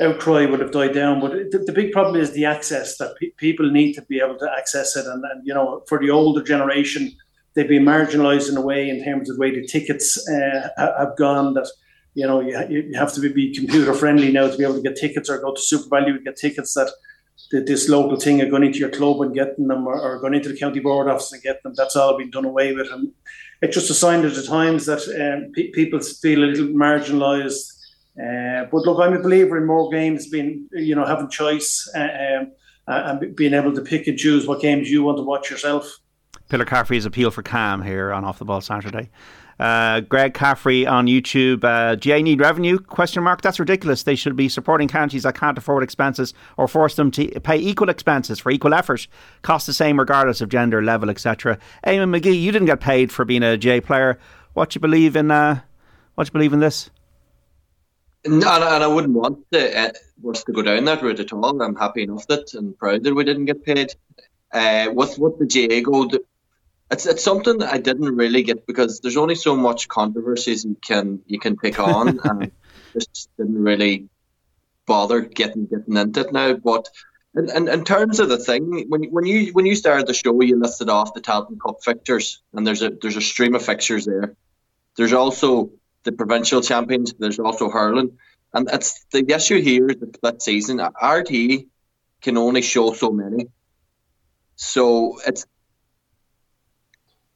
outcry would have died down. But the, the big problem is the access that pe- people need to be able to access it. And, and, you know, for the older generation, they've been marginalised in a way in terms of the way the tickets uh, have gone that you know, you, you have to be, computer friendly now to be able to get tickets or go to SuperValu and get tickets that this local thing of going into your club and getting them or, or, going into the county board office and getting them. That's all been done away with. And it's just a sign at the times that um, pe- people feel a little marginalised. Uh, but look, I'm a believer in more games being, you know, having choice uh, um, and being able to pick and choose what games you want to watch yourself. Pillar Caffrey's appeal for Cam here on Off the Ball Saturday. Uh, Greg Caffrey on YouTube. Uh, GAA need revenue? Question mark. That's ridiculous. They should be supporting counties that can't afford expenses or force them to pay equal expenses for equal effort. Cost the same regardless of gender, level, etc. Eamon McGee, you didn't get paid for being a GAA player. What do you believe in? Uh, what you believe in this? No, and I wouldn't want to, uh, to go down that route at all. I'm happy enough that and proud that we didn't get paid. Uh, with with the GAA Go, it's it's something that I didn't really get because there's only so much controversies you can you can pick on, and just didn't really bother getting getting into it now. But in, in, in terms of the thing, when when you when you started the show, you listed off the Tailteann Cup fixtures, and there's a there's a stream of fixtures there. There's also the provincial champions. There's also hurling, and it's the issue here is the split season. RTÉ can only show so many, so it's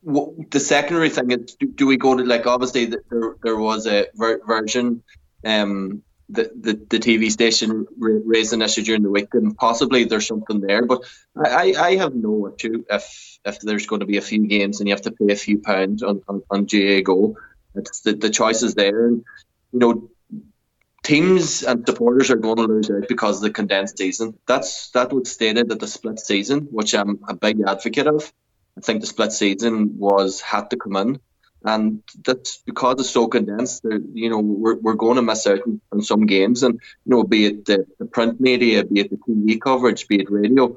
the secondary thing is do, do, we go to like obviously there there was a ver- version um the, the, the TV station raised an issue during the week and possibly there's something there but I, I have no issue if if there's going to be a few games and you have to pay a few pounds on, on, on GAA Go. It's the, the choice is there. And you know teams and supporters are going to lose out because of the condensed season. That's that was stated at the split season which I'm a big advocate of I think the split season was had to come in, and that's because it's so condensed. You know, we're, we're going to miss out on, some games, and you know, be it the, the, print media, be it the TV coverage, be it radio.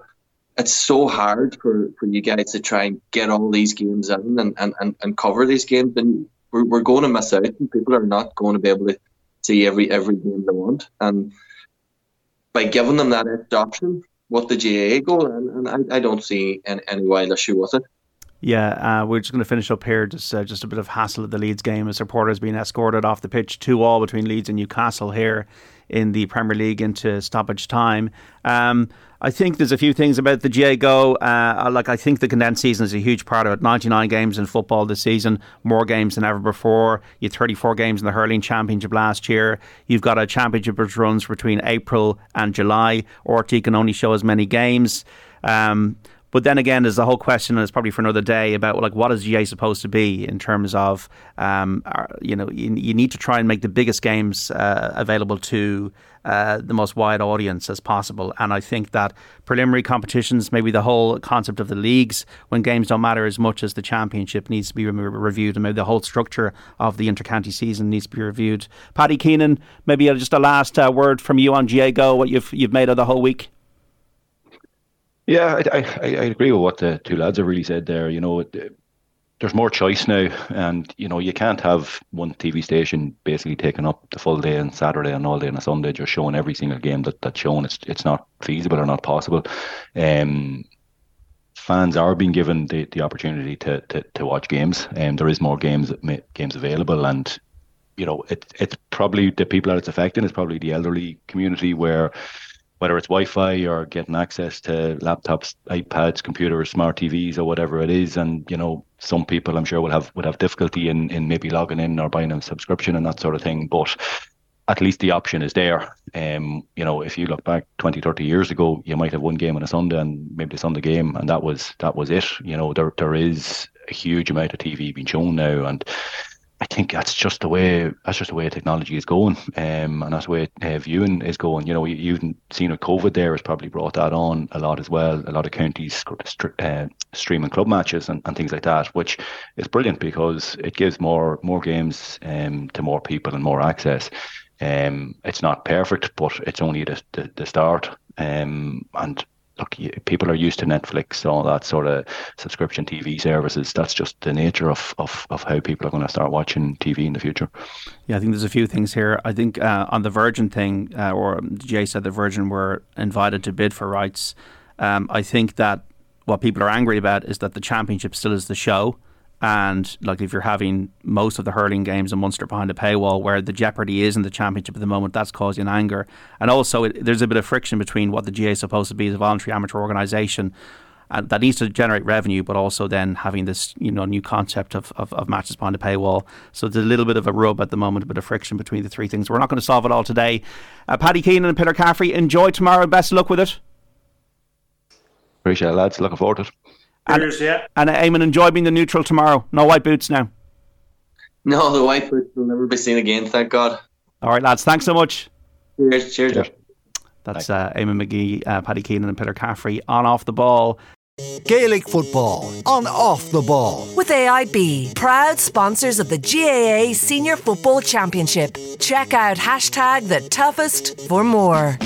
It's so hard for, for you guys to try and get all these games in and, and, and, and cover these games, and we're, we're going to miss out, and people are not going to be able to see every every game they want. And by giving them that option, what the GAA Go, and, and I, I don't see any, any wild issue with it. Yeah, uh, we're just going to finish up here. Just uh, just a bit of hassle at the Leeds game. A supporter has been escorted off the pitch, two all between Leeds and Newcastle here in the Premier League into stoppage time. Um, I think there's a few things about the GAA Go. Uh, like I think the condensed season is a huge part of it. 99 games in football this season, more games than ever before. You had 34 games in the hurling championship last year. You've got a championship which runs between April and July. RTÉ can only show as many games. Um, but then again, there's the whole question, and it's probably for another day, about like what is GAA supposed to be in terms of, um, you know, you, you, need to try and make the biggest games uh, available to uh, the most wide audience as possible. And I think that preliminary competitions, maybe the whole concept of the leagues, when games don't matter as much as the championship, needs to be re- reviewed, and maybe the whole structure of the intercounty season needs to be reviewed. Paddy Keenan, maybe just a last uh, word from you on GAA Go, what you've you've made of the whole week. Yeah, I, I, I agree with what the two lads have really said there. You know, there's more choice now, and you know you can't have one TV station basically taking up the full day on Saturday and all day on a Sunday, just showing every single game that that's shown. It's it's not feasible or not possible. Um, fans are being given the, the opportunity to, to, to watch games, and um, there is more games games available, and you know it it's probably the people that it's affecting is probably the elderly community where whether it's Wi-Fi or getting access to laptops, iPads, computers, smart TVs, or whatever it is. And you know, some people I'm sure will have would have difficulty in in maybe logging in or buying a subscription and that sort of thing. But at least the option is there. Um, you know, if you look back 20, 30 years ago, you might have one game on a Sunday and maybe the Sunday game, and that was that was it. You know, there there is a huge amount of TV being shown now, and think that's just the way that's just the way technology is going, um, and that's the way uh, viewing is going. You know, you, you've seen with COVID there has probably brought that on a lot as well. A lot of counties uh, streaming club matches and, and things like that, which is brilliant because it gives more more games um, to more people and more access. Um, it's not perfect, but it's only the the, the start. Um, and look, people are used to Netflix, all that sort of subscription TV services. That's just the nature of, of, of how people are going to start watching TV in the future. Yeah, I think there's a few things here. I think uh, on the Virgin thing, uh, or Jay said the Virgin were invited to bid for rights. Um, I think that what people are angry about is that the championship still is the show and like if you're having most of the hurling games in Munster behind a paywall, where the jeopardy is in the championship at the moment, that's causing anger. And also, it, there's a bit of friction between what the GAA is supposed to be as a voluntary amateur organisation. And that needs to generate revenue, but also then having this, you know, new concept of, of, of matches behind a paywall. So there's a little bit of a rub at the moment, a bit of friction between the three things. We're not going to solve it all today. Uh, Paddy Keenan and Peter Caffrey, enjoy tomorrow. Best of luck with it. Appreciate it, lads. Looking forward to it. Cheers, and, yeah. And uh, Eamon, enjoy being the neutral tomorrow. No white boots now. No, the white boots will never be seen again, thank God. All right, lads. Thanks so much. Cheers. Cheers. cheers. That's uh, Eamon McGee, uh, Paddy Keenan, and Peter Caffrey on off the ball. Gaelic football on off the ball. With AIB, proud sponsors of the GAA Senior Football Championship. Check out hashtag the toughest for more.